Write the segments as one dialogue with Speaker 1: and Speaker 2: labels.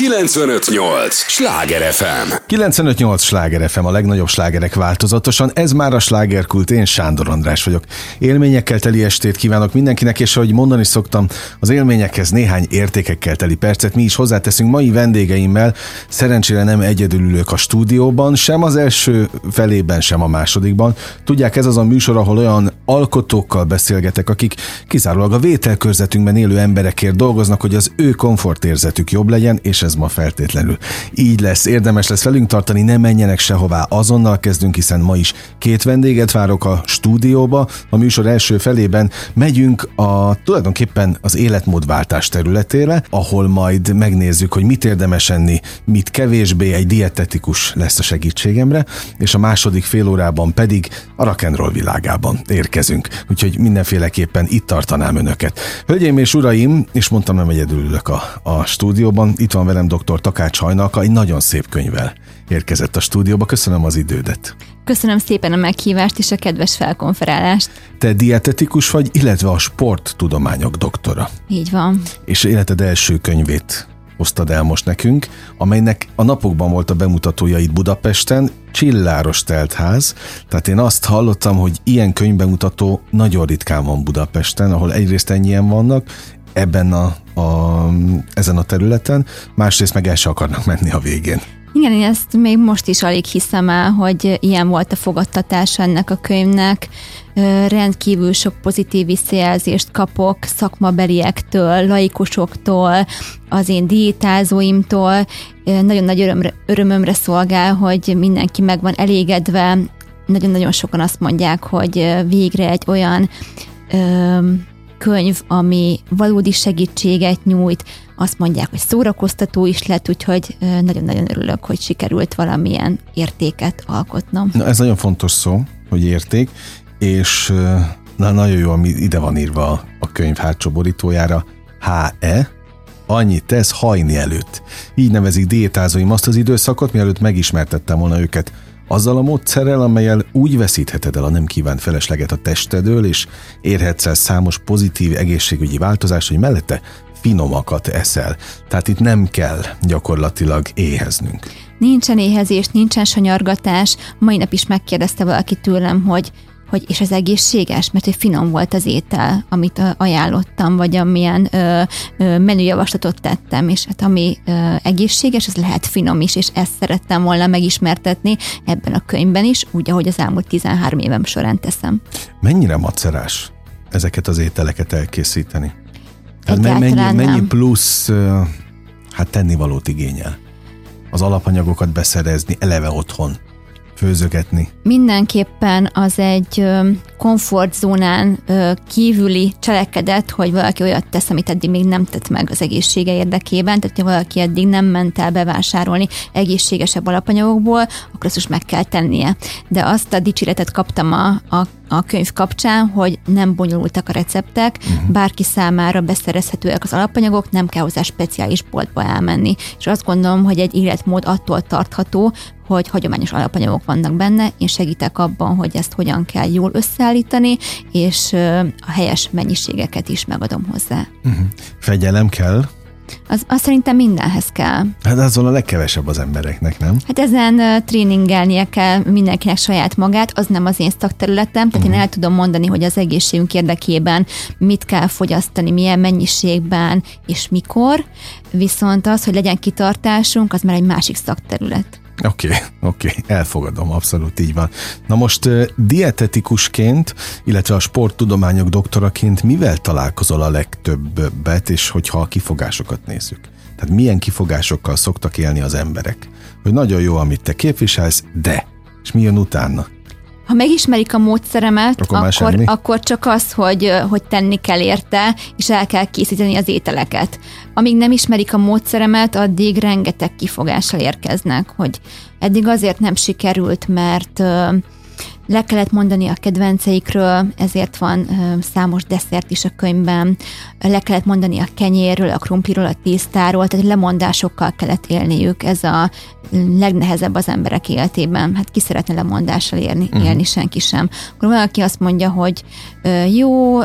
Speaker 1: 958! Sláger FM!
Speaker 2: 958 Sláger FM, a legnagyobb slágerek változatosan. Ez már a slágerkult, én Sándor András vagyok. Élményekkel teli estét kívánok mindenkinek, és ahogy mondani szoktam, az élményekhez néhány értékekkel teli percet mi is hozzáteszünk mai vendégeimmel. Szerencsére nem egyedül ülök a stúdióban, sem az első felében, sem a másodikban. Tudják, ez az a műsor, ahol olyan alkotókkal beszélgetek, akik kizárólag a vételkörzetünkben élő emberekért dolgoznak, hogy az ő komfortérzetük jobb legyen, és ez ma feltétlenül így lesz. Érdemes lesz velünk tartani, ne menjenek sehová, azonnal kezdünk, hiszen ma is két vendéget várok a stúdióba. A műsor első felében megyünk a tulajdonképpen az életmódváltás területére, ahol majd megnézzük, hogy mit érdemes enni, mit kevésbé, egy dietetikus lesz a segítségemre, és a második fél órában pedig a rock'n'roll világában érkezünk. Úgyhogy mindenféleképpen itt tartanám önöket. Hölgyeim és uraim, és mondtam nem egyedül ülök a, a stúdióban, itt van velem dr. Takács Hajnalka, egy nagyon szép könyvvel érkezett a stúdióba. Köszönöm az idődet.
Speaker 3: Köszönöm szépen a meghívást és a kedves felkonferálást.
Speaker 2: Te dietetikus vagy, illetve a sporttudományok doktora.
Speaker 3: Így van.
Speaker 2: És életed első könyvét hoztad el most nekünk, amelynek a napokban volt a bemutatója itt Budapesten, Csilláros teltház, tehát én azt hallottam, hogy ilyen könyvbemutató nagyon ritkán van Budapesten, ahol egyrészt ennyien vannak, ebben a, a, ezen a területen, másrészt meg el se akarnak menni a végén.
Speaker 3: Igen, én ezt még most is alig hiszem el, hogy ilyen volt a fogadtatás ennek a könyvnek. Rendkívül sok pozitív visszajelzést kapok szakmabeliektől, laikusoktól, az én diétázóimtól. Nagyon nagy örömre, örömömre szolgál, hogy mindenki meg van elégedve. Nagyon-nagyon sokan azt mondják, hogy végre egy olyan könyv, ami valódi segítséget nyújt, azt mondják, hogy szórakoztató is lett, úgyhogy nagyon-nagyon örülök, hogy sikerült valamilyen értéket alkotnom.
Speaker 2: Na, ez nagyon fontos szó, hogy érték, és na, nagyon jó, ami ide van írva a könyv hátsó borítójára, HE, annyit tesz hajni előtt. Így nevezik diétázóim azt az időszakot, mielőtt megismertettem volna őket azzal a módszerrel, amelyel úgy veszítheted el a nem kívánt felesleget a testedől, és érhetsz el számos pozitív egészségügyi változást, hogy mellette finomakat eszel. Tehát itt nem kell gyakorlatilag éheznünk.
Speaker 3: Nincsen éhezés, nincsen sanyargatás. Mai nap is megkérdezte valaki tőlem, hogy hogy és ez egészséges, mert hogy finom volt az étel, amit ajánlottam, vagy amilyen ö, ö, menüjavaslatot tettem, és hát ami ö, egészséges, az lehet finom is, és ezt szerettem volna megismertetni ebben a könyvben is, úgy, ahogy az elmúlt 13 évem során teszem.
Speaker 2: Mennyire macerás ezeket az ételeket elkészíteni? Hát mennyi, mennyi plusz hát tennivalót igényel? Az alapanyagokat beszerezni, eleve otthon főzögetni?
Speaker 3: Mindenképpen az egy komfortzónán kívüli cselekedet, hogy valaki olyat tesz, amit eddig még nem tett meg az egészsége érdekében, tehát ha valaki eddig nem ment el bevásárolni egészségesebb alapanyagokból, akkor azt is meg kell tennie. De azt a dicséretet kaptam a, a a könyv kapcsán, hogy nem bonyolultak a receptek, uh-huh. bárki számára beszerezhetőek az alapanyagok, nem kell hozzá speciális boltba elmenni. És azt gondolom, hogy egy életmód attól tartható, hogy hagyományos alapanyagok vannak benne, én segítek abban, hogy ezt hogyan kell jól összeállítani, és a helyes mennyiségeket is megadom hozzá.
Speaker 2: Uh-huh. Fegyelem kell?
Speaker 3: Az, az szerintem mindenhez kell.
Speaker 2: Hát azon a legkevesebb az embereknek, nem?
Speaker 3: Hát ezen uh, tréningelnie kell mindenkinek saját magát, az nem az én szakterületem, tehát uh-huh. én mhm. el tudom mondani, hogy az egészségünk érdekében mit kell fogyasztani, milyen mennyiségben és mikor, viszont az, hogy legyen kitartásunk, az már egy másik szakterület.
Speaker 2: Oké, okay, oké, okay, elfogadom, abszolút így van. Na most dietetikusként, illetve a sporttudományok doktoraként mivel találkozol a legtöbbet, és hogyha a kifogásokat nézzük? Tehát milyen kifogásokkal szoktak élni az emberek? Hogy nagyon jó, amit te képviselsz, de, és mi jön utána?
Speaker 3: Ha megismerik a módszeremet, akkor, akkor, akkor csak az, hogy, hogy tenni kell érte, és el kell készíteni az ételeket. Amíg nem ismerik a módszeremet, addig rengeteg kifogással érkeznek, hogy eddig azért nem sikerült, mert le kellett mondani a kedvenceikről, ezért van számos desszert is a könyvben, le kellett mondani a kenyérről, a krumpliról, a tésztáról, tehát lemondásokkal kellett élniük, ez a legnehezebb az emberek életében. Hát ki szeretne lemondással élni, uh-huh. élni senki sem. Akkor valaki azt mondja, hogy jó,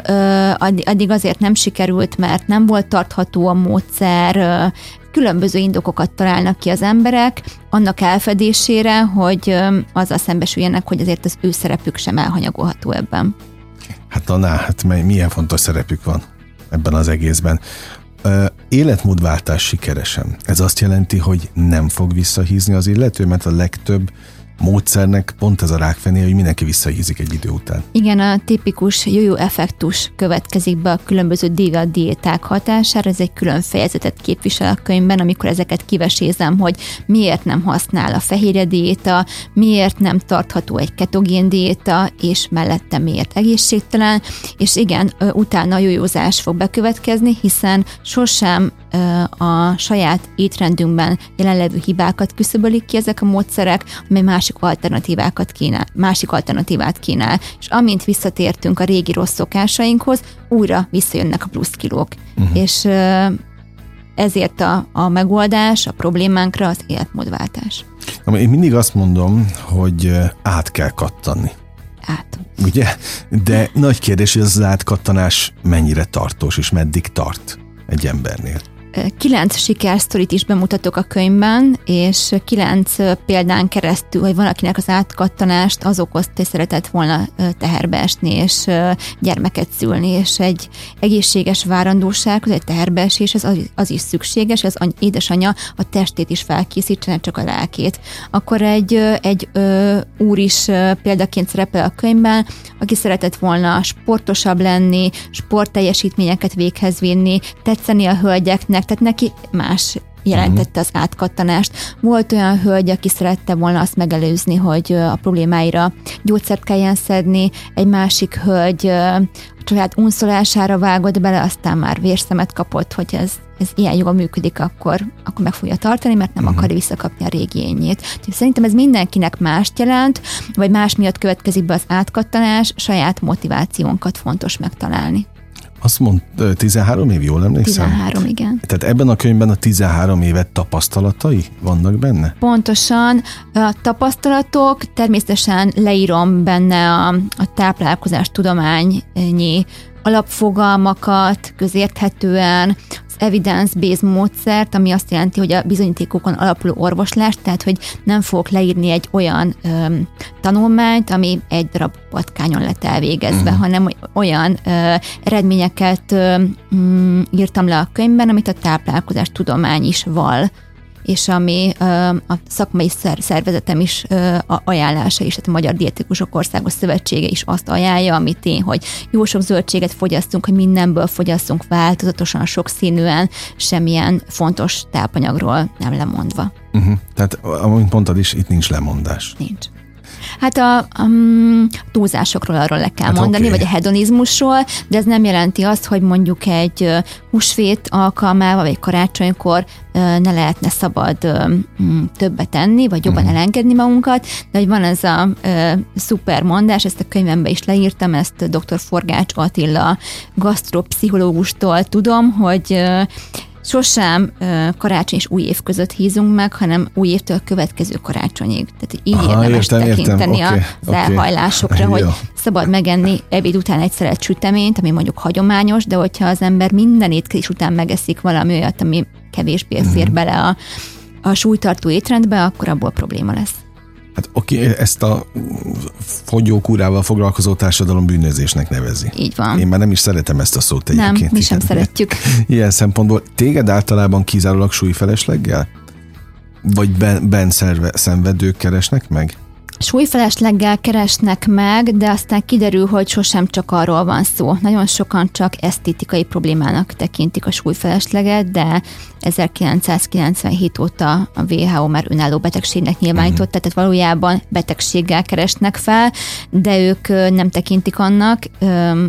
Speaker 3: addig azért nem sikerült, mert nem volt tartható a módszer, különböző indokokat találnak ki az emberek annak elfedésére, hogy azzal szembesüljenek, hogy azért az ő szerepük sem elhanyagolható ebben.
Speaker 2: Hát na, hát milyen fontos szerepük van ebben az egészben. Életmódváltás sikeresen. Ez azt jelenti, hogy nem fog visszahízni az illető, mert a legtöbb módszernek pont ez a rákfené, hogy mindenki visszahízik egy idő után.
Speaker 3: Igen, a tipikus jó effektus következik be a különböző divat diéták hatására. Ez egy külön fejezetet képvisel a könyvben, amikor ezeket kivesézem, hogy miért nem használ a fehérje diéta, miért nem tartható egy ketogén diéta, és mellette miért egészségtelen. És igen, utána a jójózás fog bekövetkezni, hiszen sosem a saját étrendünkben jelenlevő hibákat küszöbölik ki ezek a módszerek, amely másik alternatívákat kínál, másik alternatívát kínál. És amint visszatértünk a régi rossz szokásainkhoz, újra visszajönnek a plusz kilók. Uh-huh. És ezért a, a megoldás a problémánkra az életmódváltás.
Speaker 2: Én mindig azt mondom, hogy át kell kattanni.
Speaker 3: Át.
Speaker 2: Ugye? De nagy kérdés, hogy az átkattanás mennyire tartós, és meddig tart egy embernél
Speaker 3: kilenc sikersztorit is bemutatok a könyvben, és kilenc példán keresztül, hogy valakinek az átkattanást az okozta, hogy szeretett volna teherbe esni, és gyermeket szülni, és egy egészséges várandóság, egy teherbeesés, az, az is szükséges, az édesanyja a testét is felkészítsenek, csak a lelkét. Akkor egy, egy ö, úr is példaként szerepel a könyvben, aki szeretett volna sportosabb lenni, sportteljesítményeket véghez vinni, tetszeni a hölgyeknek, tehát neki más jelentette az átkattanást. Volt olyan hölgy, aki szerette volna azt megelőzni, hogy a problémáira gyógyszert kelljen szedni, egy másik hölgy a család unszolására vágott bele, aztán már vérszemet kapott, hogy ez, ez ilyen jól működik, akkor, akkor meg fogja tartani, mert nem uh-huh. akarja visszakapni a régi ényét. Szerintem ez mindenkinek mást jelent, vagy más miatt következik be az átkattanás, saját motivációnkat fontos megtalálni.
Speaker 2: Azt mond, 13 év, jól emlékszem?
Speaker 3: 13, igen.
Speaker 2: Tehát ebben a könyvben a 13 évet tapasztalatai vannak benne?
Speaker 3: Pontosan. A tapasztalatok, természetesen leírom benne a, a táplálkozás tudományi alapfogalmakat közérthetően, evidence-based módszert, ami azt jelenti, hogy a bizonyítékokon alapuló orvoslás, tehát hogy nem fogok leírni egy olyan ö, tanulmányt, ami egy darab patkányon lett elvégezve, uh-huh. hanem olyan ö, eredményeket ö, mm, írtam le a könyvben, amit a táplálkozás tudomány is val és ami a szakmai szervezetem is ajánlása is, tehát a Magyar Dietikusok Országos Szövetsége is azt ajánlja, amit én, hogy jó sok zöldséget fogyasztunk, hogy mindenből fogyasztunk változatosan, sokszínűen, semmilyen fontos tápanyagról nem lemondva.
Speaker 2: Uh-huh. Tehát, amint mondtad is, itt nincs lemondás.
Speaker 3: Nincs. Hát a um, túlzásokról arról le kell hát mondani, okay. vagy a hedonizmusról, de ez nem jelenti azt, hogy mondjuk egy húsvét alkalmával, vagy karácsonykor ne lehetne szabad többet tenni, vagy jobban uh-huh. elengedni magunkat, de hogy van ez a szuper mondás, ezt a könyvembe is leírtam, ezt dr. Forgács Attila gasztropszichológustól tudom, hogy sosem karácsony és új év között hízunk meg, hanem új évtől a következő karácsonyig. Tehát így Aha, érdemes értem, tekinteni értem. az okay, elhajlásokra, okay. hogy szabad megenni ebéd után egy szeret süteményt, ami mondjuk hagyományos, de hogyha az ember minden étkezés után megeszik valami olyat, ami kevésbé fér mm-hmm. bele a, a súlytartó étrendbe, akkor abból probléma lesz.
Speaker 2: Hát oké, okay, ezt a fogyókúrával foglalkozó társadalom bűnözésnek nevezi.
Speaker 3: Így van.
Speaker 2: Én már nem is szeretem ezt a szót
Speaker 3: egyébként. Nem, mi sem Igen. szeretjük.
Speaker 2: Ilyen szempontból téged általában kizárólag súlyfelesleggel? Vagy ben, ben szerve, szenvedők keresnek meg?
Speaker 3: súlyfelesleggel keresnek meg, de aztán kiderül, hogy sosem csak arról van szó. Nagyon sokan csak esztétikai problémának tekintik a súlyfelesleget, de 1997 óta a WHO már önálló betegségnek nyilvánította, tehát valójában betegséggel keresnek fel, de ők nem tekintik annak,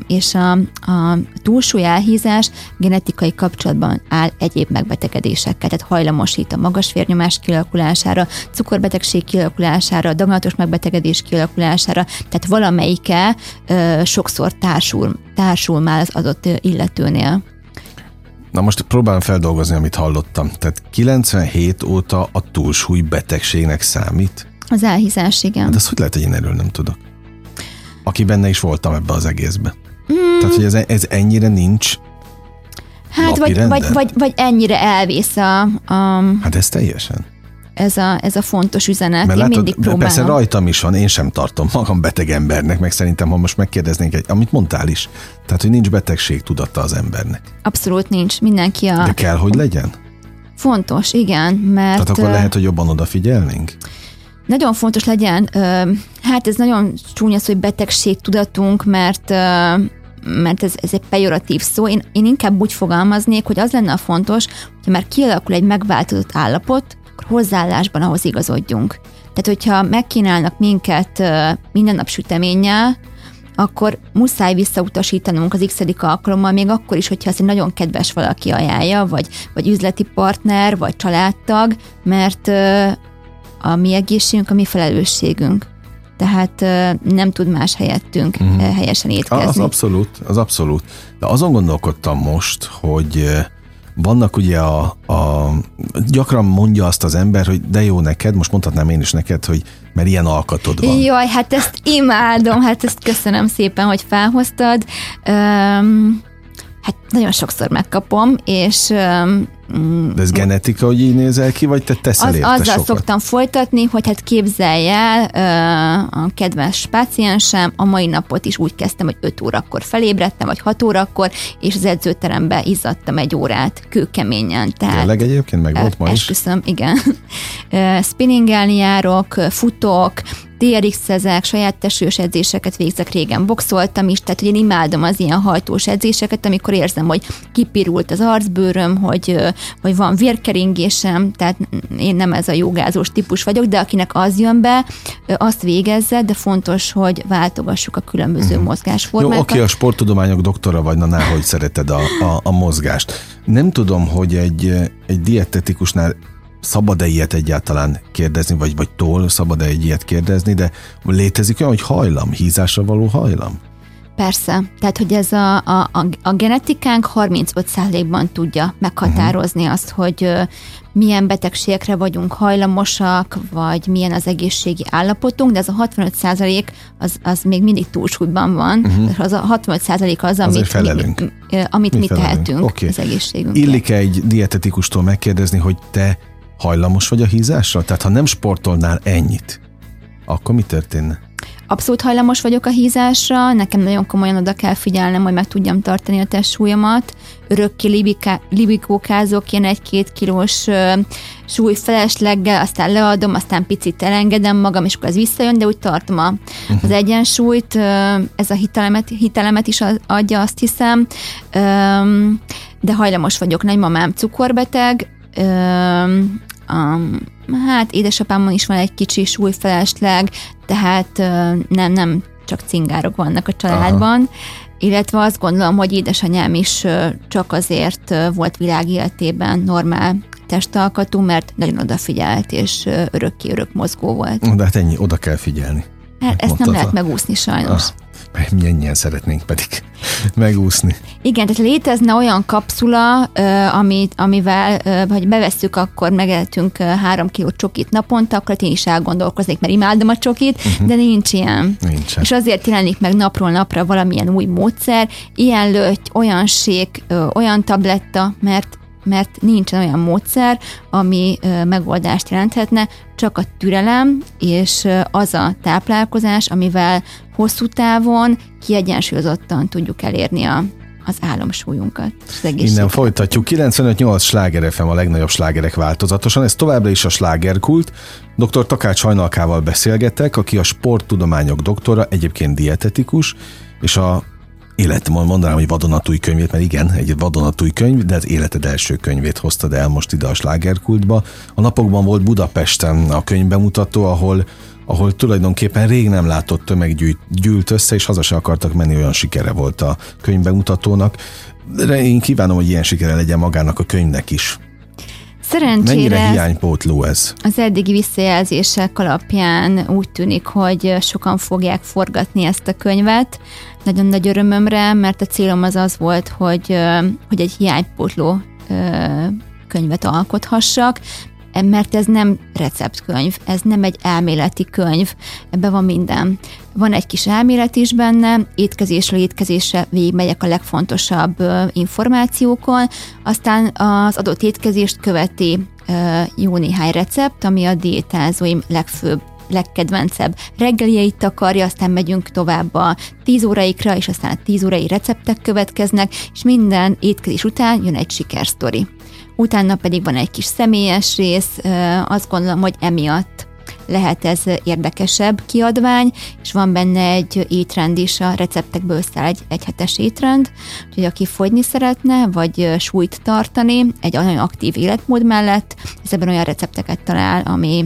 Speaker 3: és a, a túlsúly elhízás genetikai kapcsolatban áll egyéb megbetegedésekkel, tehát hajlamosít a magas vérnyomás kialakulására, cukorbetegség kialakulására, daganatos megbetegedés kialakulására, tehát valamelyike sokszor társul, társul már az adott illetőnél.
Speaker 2: Na most próbálom feldolgozni, amit hallottam. Tehát 97 óta a túlsúly betegségnek számít?
Speaker 3: Az elhízás, igen.
Speaker 2: Hát ez hogy lehet, hogy én erről nem tudok? Aki benne is voltam ebbe az egészbe. Mm. Tehát, hogy ez, ez ennyire nincs
Speaker 3: Hát vagy, vagy, vagy, vagy ennyire elvész a, a...
Speaker 2: Hát ez teljesen
Speaker 3: ez a, ez a fontos üzenet.
Speaker 2: Mert
Speaker 3: én
Speaker 2: látod,
Speaker 3: mindig próbálom.
Speaker 2: Persze rajtam is van, én sem tartom magam beteg embernek, meg szerintem, ha most megkérdeznénk, egy, amit mondtál is, tehát, hogy nincs betegség tudata az embernek.
Speaker 3: Abszolút nincs, mindenki a...
Speaker 2: De kell, hogy legyen?
Speaker 3: Fontos, igen, mert...
Speaker 2: Tehát akkor lehet, hogy jobban odafigyelnénk?
Speaker 3: Nagyon fontos legyen, hát ez nagyon csúnya szó, hogy betegség tudatunk, mert mert ez, ez egy pejoratív szó. Én, én inkább úgy fogalmaznék, hogy az lenne a fontos, hogyha már kialakul egy megváltozott állapot, hozzáállásban ahhoz igazodjunk. Tehát, hogyha megkínálnak minket minden nap süteménnyel, akkor muszáj visszautasítanunk az x alkalommal, még akkor is, hogyha ez egy nagyon kedves valaki ajánlja, vagy, vagy üzleti partner, vagy családtag, mert a mi egészségünk, a mi felelősségünk. Tehát nem tud más helyettünk uh-huh. helyesen étkezni.
Speaker 2: Az abszolút, az abszolút. De azon gondolkodtam most, hogy vannak ugye a, a, gyakran mondja azt az ember, hogy de jó neked, most mondhatnám én is neked, hogy mert ilyen alkatod van.
Speaker 3: Jaj, hát ezt imádom, hát ezt köszönöm szépen, hogy felhoztad. Um, hát nagyon sokszor megkapom, és
Speaker 2: de ez genetika, hogy így nézel ki, vagy te teszel
Speaker 3: az,
Speaker 2: érte
Speaker 3: Azzal
Speaker 2: sokat?
Speaker 3: szoktam folytatni, hogy hát képzelj el, a kedves páciensem, a mai napot is úgy kezdtem, hogy 5 órakor felébredtem, vagy 6 órakor, és az edzőterembe izzadtam egy órát kőkeményen.
Speaker 2: Tehát, Tényleg egyébként meg volt ma is?
Speaker 3: Esküszöm, igen. Spinningelni járok, futok, TRX ezek, saját tesős edzéseket végzek, régen boxoltam is, tehát hogy én imádom az ilyen hajtós edzéseket, amikor érzem, hogy kipirult az arcbőröm, hogy, hogy van vérkeringésem, tehát én nem ez a jogázós típus vagyok, de akinek az jön be, azt végezze, de fontos, hogy váltogassuk a különböző uh-huh. mozgásformákat.
Speaker 2: Jó, oké, a sporttudományok doktora vagy, na hogy szereted a, a, a mozgást. Nem tudom, hogy egy, egy dietetikusnál szabad-e ilyet egyáltalán kérdezni, vagy, vagy tól szabad-e egy ilyet kérdezni, de létezik olyan, hogy hajlam, hízásra való hajlam?
Speaker 3: Persze, tehát hogy ez a, a, a, a genetikánk 35%-ban tudja meghatározni uh-huh. azt, hogy milyen betegségekre vagyunk hajlamosak, vagy milyen az egészségi állapotunk, de ez a 65% az, az még mindig túlsúlyban van. Uh-huh. Az a 65% az, amit,
Speaker 2: felelünk.
Speaker 3: mi, amit mi, mi tehetünk okay. az egészségünkre.
Speaker 2: Illik-e egy dietetikustól megkérdezni, hogy te hajlamos vagy a hízásra? Tehát ha nem sportolnál ennyit, akkor mi történne?
Speaker 3: Abszolút hajlamos vagyok a hízásra, nekem nagyon komolyan oda kell figyelnem, hogy meg tudjam tartani a testsúlyomat. Örökké libiká, libikókázok ilyen egy-két kilós ö, súlyfelesleggel, aztán leadom, aztán picit elengedem magam, és akkor az visszajön, de úgy tartom a, uh-huh. az egyensúlyt. Ez a hitelemet, hitelemet is adja, azt hiszem. De hajlamos vagyok, nagymamám cukorbeteg, Um, hát édesapámon is van egy kicsi súlyfelesleg, tehát uh, nem, nem csak cingárok vannak a családban, Aha. illetve azt gondolom, hogy édesanyám is uh, csak azért uh, volt világ életében normál testalkatú, mert nagyon odafigyelt, és örökké örök mozgó volt.
Speaker 2: De hát ennyi, oda kell figyelni.
Speaker 3: Hát ezt nem lehet a... megúszni sajnos. Ah
Speaker 2: mi ennyien szeretnénk pedig megúszni.
Speaker 3: Igen, tehát létezne olyan kapszula, amit, amivel, hogy bevesszük, akkor megetünk három kiló csokit naponta, akkor én is elgondolkoznék, mert imádom a csokit, uh-huh. de nincs ilyen.
Speaker 2: Nincsen.
Speaker 3: És azért jelenik meg napról napra valamilyen új módszer, ilyen löty, olyan sék, olyan tabletta, mert mert nincs olyan módszer, ami megoldást jelenthetne, csak a türelem és az a táplálkozás, amivel hosszú távon kiegyensúlyozottan tudjuk elérni a, az álomsúlyunkat. Az
Speaker 2: Innen folytatjuk. 95-8 sláger FM a legnagyobb slágerek változatosan. Ez továbbra is a slágerkult. Dr. Takács Hajnalkával beszélgetek, aki a sporttudományok doktora, egyébként dietetikus, és a élet, mondanám, hogy vadonatúj könyvét, mert igen, egy vadonatúj könyv, de az életed első könyvét hoztad el most ide a slágerkultba. A napokban volt Budapesten a könyvbemutató, ahol ahol tulajdonképpen rég nem látott tömeg gyűlt össze, és haza se akartak menni, olyan sikere volt a könyvbemutatónak. De én kívánom, hogy ilyen sikere legyen magának a könyvnek is.
Speaker 3: Szerencsére
Speaker 2: Mennyire hiánypótló ez?
Speaker 3: Az eddigi visszajelzések alapján úgy tűnik, hogy sokan fogják forgatni ezt a könyvet. Nagyon nagy örömömre, mert a célom az az volt, hogy, hogy egy hiánypótló könyvet alkothassak, mert ez nem receptkönyv, ez nem egy elméleti könyv, ebben van minden. Van egy kis elmélet is benne, étkezésről étkezésre végigmegyek a legfontosabb információkon, aztán az adott étkezést követi jó néhány recept, ami a diétázóim legfőbb legkedvencebb reggeljeit takarja, aztán megyünk tovább a 10 óraikra, és aztán a 10 órai receptek következnek, és minden étkezés után jön egy sikersztori. Utána pedig van egy kis személyes rész, azt gondolom, hogy emiatt lehet ez érdekesebb kiadvány, és van benne egy étrend is, a receptekből összeáll egy egyhetes étrend, úgyhogy aki fogyni szeretne, vagy súlyt tartani egy nagyon aktív életmód mellett, ez ebben olyan recepteket talál, ami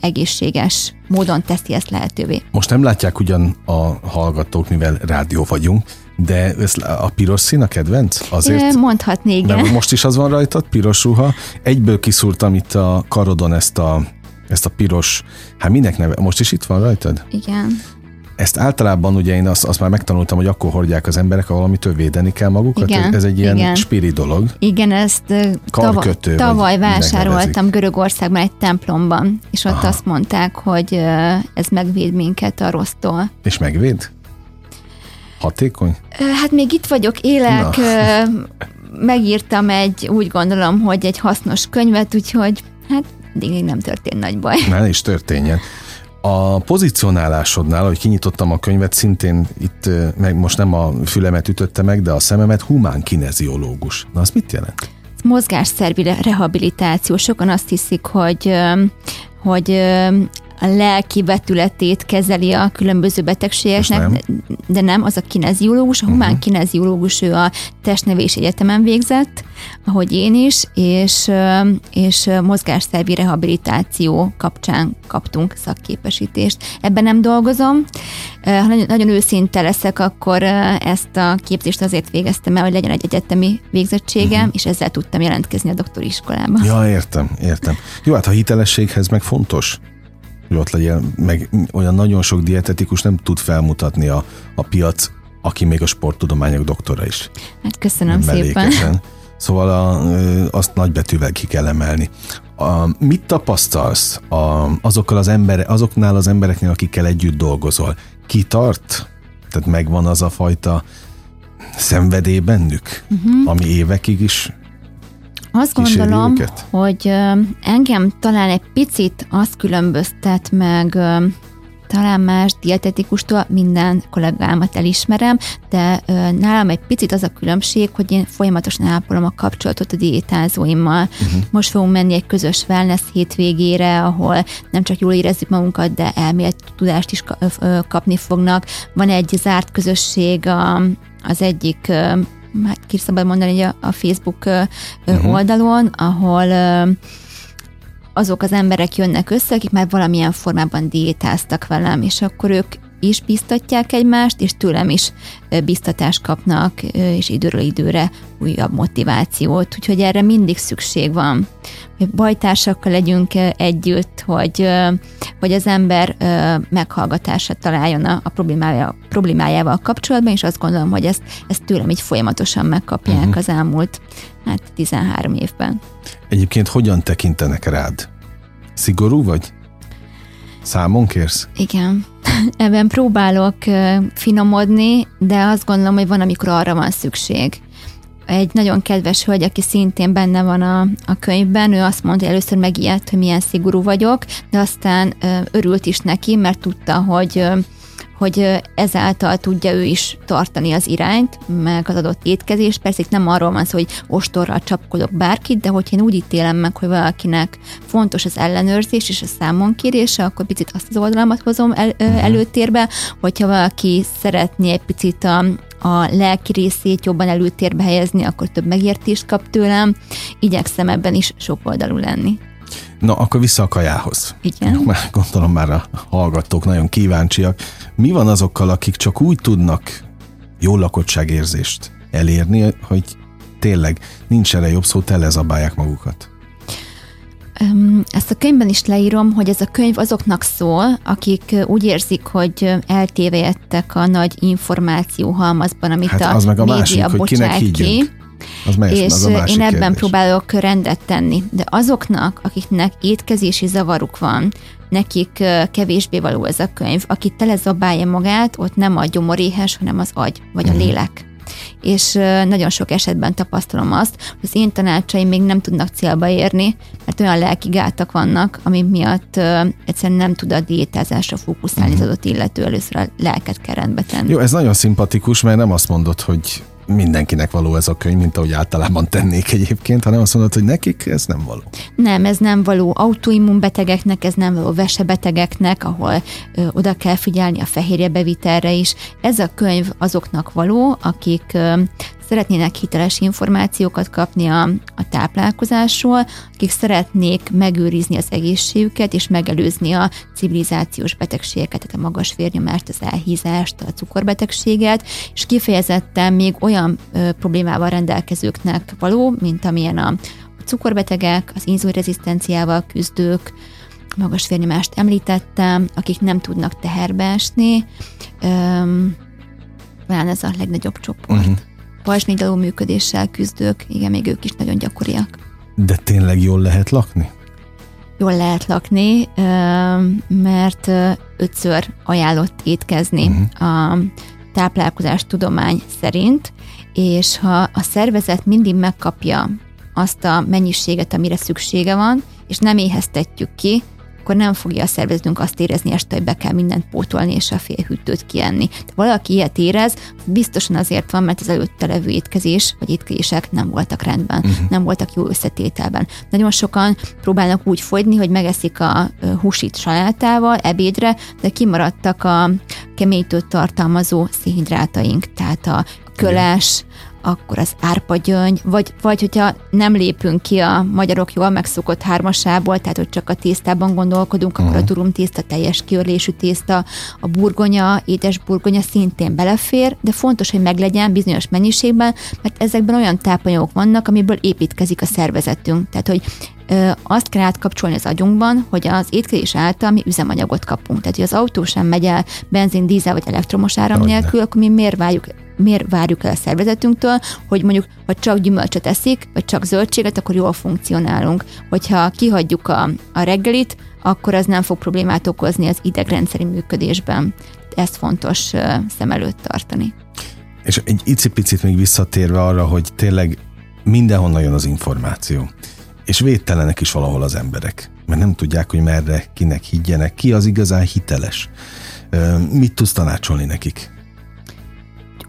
Speaker 3: egészséges módon teszi ezt lehetővé.
Speaker 2: Most nem látják ugyan a hallgatók, mivel rádió vagyunk, de ez a piros szín a kedvenc?
Speaker 3: Azért, Mondhatni, igen.
Speaker 2: De most is az van rajtad, piros ruha. Egyből kiszúrtam itt a karodon ezt a ezt a piros, hát minek neve, most is itt van rajtad?
Speaker 3: Igen.
Speaker 2: Ezt általában ugye én azt, azt már megtanultam, hogy akkor hordják az emberek, ha valamitől védeni kell magukat.
Speaker 3: Igen,
Speaker 2: ez egy ilyen
Speaker 3: igen.
Speaker 2: spiri dolog.
Speaker 3: Igen, ezt Karkötő, tavaly vásároltam Görögországban egy templomban, és ott Aha. azt mondták, hogy ez megvéd minket a rossztól.
Speaker 2: És megvéd? Hatékony?
Speaker 3: Hát még itt vagyok, élek, Na. megírtam egy, úgy gondolom, hogy egy hasznos könyvet, úgyhogy hát addig nem történt nagy baj.
Speaker 2: Ne is történjen. A pozicionálásodnál, hogy kinyitottam a könyvet, szintén itt meg most nem a fülemet ütötte meg, de a szememet humán kineziológus. Na, az mit jelent?
Speaker 3: Mozgásszervi rehabilitáció. Sokan azt hiszik, hogy hogy a lelki vetületét kezeli a különböző betegségeknek, nem. de nem, az a kineziológus, a humán uh-huh. kineziológus, ő a testnevés egyetemen végzett, ahogy én is, és, és mozgásszervi rehabilitáció kapcsán kaptunk szakképesítést. Ebben nem dolgozom, ha nagyon őszinte leszek, akkor ezt a képzést azért végeztem el, hogy legyen egy egyetemi végzettségem, uh-huh. és ezzel tudtam jelentkezni a doktori iskolába.
Speaker 2: Ja, értem, értem. Jó, hát a hitelességhez meg fontos hogy ott legyél, meg olyan nagyon sok dietetikus nem tud felmutatni a, a piac, aki még a sporttudományok doktora is.
Speaker 3: Hát köszönöm szépen.
Speaker 2: Szóval a, azt nagybetűvel ki kell emelni. A, mit tapasztalsz a, azokkal az emberek, azoknál az embereknél, akikkel együtt dolgozol? Kitart? Tehát megvan az a fajta szenvedély bennük, uh-huh. ami évekig is
Speaker 3: azt gondolom, őket? hogy engem talán egy picit azt különböztet meg talán más dietetikustól minden kollégámat elismerem, de nálam egy picit az a különbség, hogy én folyamatosan ápolom a kapcsolatot a diétázóimmal. Uh-huh. Most fogunk menni egy közös wellness hétvégére, ahol nem csak jól érezzük magunkat, de elméleti tudást is kapni fognak. Van egy zárt közösség az egyik már ki szabad mondani a, a Facebook uh-huh. oldalon, ahol azok az emberek jönnek össze, akik már valamilyen formában diétáztak velem, és akkor ők is biztatják egymást, és tőlem is biztatást kapnak, és időről időre újabb motivációt. Úgyhogy erre mindig szükség van, hogy bajtársakkal legyünk együtt, hogy, hogy az ember meghallgatását találjon a, a problémájával, problémájával kapcsolatban, és azt gondolom, hogy ezt, ezt tőlem így folyamatosan megkapják uh-huh. az elmúlt hát 13 évben.
Speaker 2: Egyébként hogyan tekintenek rád? Szigorú vagy? Számon kérsz?
Speaker 3: Igen. Ebben próbálok finomodni, de azt gondolom, hogy van, amikor arra van szükség. Egy nagyon kedves hölgy, aki szintén benne van a, a könyvben, ő azt mondta, hogy először megijedt, hogy milyen szigorú vagyok, de aztán örült is neki, mert tudta, hogy hogy ezáltal tudja ő is tartani az irányt, meg az adott étkezést. Persze itt nem arról van szó, hogy ostorral csapkodok bárkit, de hogyha én úgy ítélem meg, hogy valakinek fontos az ellenőrzés és a számon kérése, akkor picit azt az oldalamat hozom el, mhm. előtérbe, hogyha valaki szeretné egy picit a, a lelki részét jobban előtérbe helyezni, akkor több megértést kap tőlem. Igyekszem ebben is sok oldalú lenni.
Speaker 2: Na, akkor vissza a kajához.
Speaker 3: Igen.
Speaker 2: Már gondolom már a hallgatók nagyon kíváncsiak. Mi van azokkal, akik csak úgy tudnak jó lakottságérzést elérni, hogy tényleg nincs erre jobb szó, telezabálják magukat?
Speaker 3: Ezt a könyvben is leírom, hogy ez a könyv azoknak szól, akik úgy érzik, hogy eltévejettek a nagy információ halmazban, amit hát a, az meg a média másik, hogy kinek ki
Speaker 2: Az más,
Speaker 3: és
Speaker 2: az a másik
Speaker 3: én ebben
Speaker 2: kérdés.
Speaker 3: próbálok rendet tenni. De azoknak, akiknek étkezési zavaruk van, nekik kevésbé való ez a könyv. Aki telezabálja magát, ott nem a gyomoréhes, hanem az agy, vagy a lélek. És nagyon sok esetben tapasztalom azt, hogy az én tanácsaim még nem tudnak célba érni, mert olyan lelki gátak vannak, ami miatt egyszerűen nem tud a diétázásra fókuszálni az adott illető, először a lelket kell rendbe tenni.
Speaker 2: Jó, ez nagyon szimpatikus, mert nem azt mondod, hogy mindenkinek való ez a könyv, mint ahogy általában tennék egyébként, hanem azt mondod, hogy nekik ez nem való.
Speaker 3: Nem, ez nem való autoimmunbetegeknek, ez nem való vesebetegeknek, ahol ö, oda kell figyelni a fehérje bevitelre is. Ez a könyv azoknak való, akik ö, szeretnének hiteles információkat kapni a, a táplálkozásról, akik szeretnék megőrizni az egészségüket és megelőzni a civilizációs betegségeket, tehát a magas vérnyomást, az elhízást, a cukorbetegséget, és kifejezetten még olyan ö, problémával rendelkezőknek való, mint amilyen a, cukorbetegek, az inzulinrezisztenciával küzdők, magas vérnyomást említettem, akik nem tudnak teherbe esni, Öm, talán ez a legnagyobb csoport.
Speaker 2: Mhm.
Speaker 3: Uh-huh. Pajzsnégyaló működéssel küzdők, igen, még ők is nagyon gyakoriak.
Speaker 2: De tényleg jól lehet lakni?
Speaker 3: Jól lehet lakni, mert ötször ajánlott étkezni uh-huh. a táplálkozás tudomány szerint, és ha a szervezet mindig megkapja azt a mennyiséget, amire szüksége van, és nem éheztetjük ki, akkor nem fogja a szervezetünk azt érezni este, hogy be kell mindent pótolni és a félhűtőt kienni. De valaki ilyet érez, biztosan azért van, mert az előtte levő étkezés vagy étkezések nem voltak rendben, uh-huh. nem voltak jó összetételben. Nagyon sokan próbálnak úgy fogyni, hogy megeszik a húsit salátával ebédre, de kimaradtak a keményítőt tartalmazó szénhidrátaink, tehát a köles, akkor az árpagyöngy, vagy, vagy hogyha nem lépünk ki a magyarok jól megszokott hármasából, tehát hogy csak a tésztában gondolkodunk, akkor a durum tészta, teljes kiörlésű tészta, a burgonya, édes burgonya szintén belefér, de fontos, hogy meglegyen bizonyos mennyiségben, mert ezekben olyan tápanyagok vannak, amiből építkezik a szervezetünk. Tehát, hogy azt kell átkapcsolni az agyunkban, hogy az étkezés által mi üzemanyagot kapunk. Tehát, hogy az autó sem megy el benzin, dízel vagy elektromos áram
Speaker 2: Hogyne.
Speaker 3: nélkül, akkor mi miért várjuk miért várjuk el a szervezetünktől, hogy mondjuk, ha csak gyümölcsöt eszik, vagy csak zöldséget, akkor jól funkcionálunk. Hogyha kihagyjuk a, a reggelit, akkor az nem fog problémát okozni az idegrendszeri működésben. Ezt fontos szem előtt tartani.
Speaker 2: És egy icipicit még visszatérve arra, hogy tényleg mindenhonnan jön az információ. És védtelenek is valahol az emberek. Mert nem tudják, hogy merre, kinek higgyenek, ki az igazán hiteles. Mit tudsz tanácsolni nekik?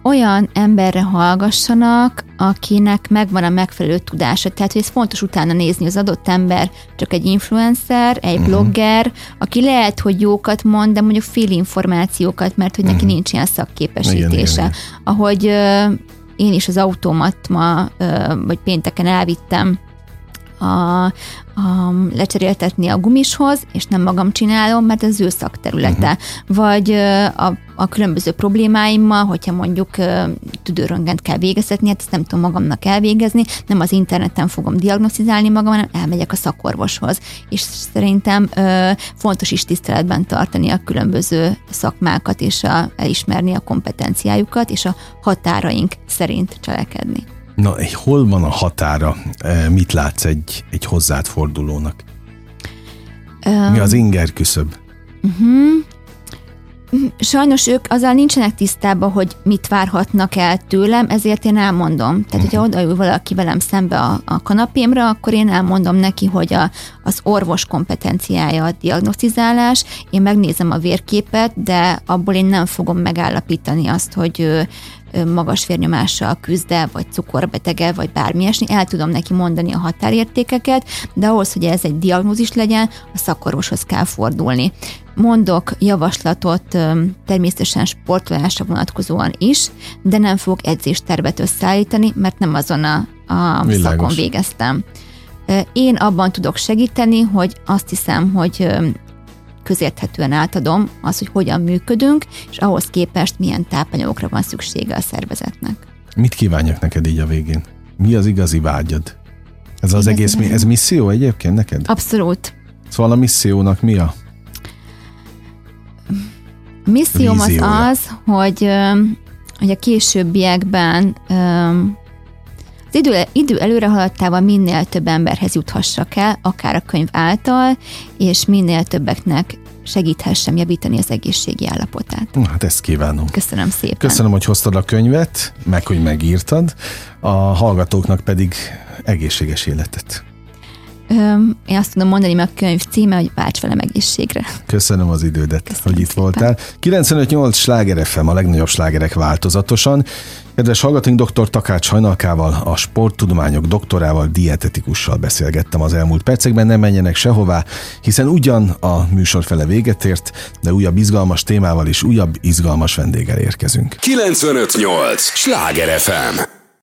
Speaker 3: Olyan emberre hallgassanak, akinek megvan a megfelelő tudása. Tehát, hogy ez fontos utána nézni, az adott ember csak egy influencer, egy uh-huh. blogger, aki lehet, hogy jókat mond, de mondjuk fél információkat, mert hogy neki uh-huh. nincs ilyen szakképesítése.
Speaker 2: Igen, igen, igen.
Speaker 3: Ahogy ö, én is az autómat ma, ö, vagy pénteken elvittem a, a, lecseréltetni a gumishoz, és nem magam csinálom, mert ez az ő szakterülete. Uh-huh. Vagy a, a különböző problémáimmal, hogyha mondjuk tüdőröngent kell végeztetni, hát ezt nem tudom magamnak elvégezni, nem az interneten fogom diagnosztizálni magam, hanem elmegyek a szakorvoshoz. És szerintem ö, fontos is tiszteletben tartani a különböző szakmákat, és a, elismerni a kompetenciájukat, és a határaink szerint cselekedni.
Speaker 2: Na, hol van a határa? E, Mit látsz egy, egy hozzád fordulónak? Mi az inger küszöb?
Speaker 3: Sajnos ők azzal nincsenek tisztában, hogy mit várhatnak el tőlem, ezért én elmondom. Tehát, hogyha odaül valaki velem szembe a, a kanapémra, akkor én elmondom neki, hogy a, az orvos kompetenciája a diagnosztizálás, én megnézem a vérképet, de abból én nem fogom megállapítani azt, hogy ő, magas vérnyomással küzde, vagy cukorbetege, vagy bármi ilyesmi. El tudom neki mondani a határértékeket, de ahhoz, hogy ez egy diagnózis legyen, a szakorvoshoz kell fordulni. Mondok javaslatot természetesen sportolásra vonatkozóan is, de nem fogok edzéstervet összeállítani, mert nem azon a, a
Speaker 2: Világos.
Speaker 3: szakon végeztem. Én abban tudok segíteni, hogy azt hiszem, hogy közérthetően átadom az, hogy hogyan működünk, és ahhoz képest milyen tápanyagokra van szüksége a szervezetnek.
Speaker 2: Mit kívánjak neked így a végén? Mi az igazi vágyad? Ez az
Speaker 3: Igazi
Speaker 2: egész, ez misszió egyébként neked?
Speaker 3: Abszolút.
Speaker 2: Szóval a missziónak mi a?
Speaker 3: A misszióm az az, hogy, hogy a későbbiekben Az idő, idő előre haladtával minél több emberhez juthassak el, akár a könyv által, és minél többeknek segíthessem javítani az egészségi állapotát.
Speaker 2: Hát ezt kívánom.
Speaker 3: Köszönöm szépen.
Speaker 2: Köszönöm, hogy hoztad a könyvet, meg hogy megírtad, a hallgatóknak pedig egészséges életet.
Speaker 3: Én azt tudom mondani, mert a könyv címe, hogy válts velem egészségre.
Speaker 2: Köszönöm az idődet,
Speaker 3: Köszönöm
Speaker 2: hogy itt
Speaker 3: szépen.
Speaker 2: voltál. 95.8 Sláger FM, a legnagyobb slágerek változatosan. Kedves hallgatóink, dr. Takács Hajnalkával, a sporttudományok doktorával, dietetikussal beszélgettem az elmúlt percekben, nem menjenek sehová, hiszen ugyan a műsor fele véget ért, de újabb izgalmas témával és újabb izgalmas vendéggel érkezünk.
Speaker 1: 958! Sláger FM!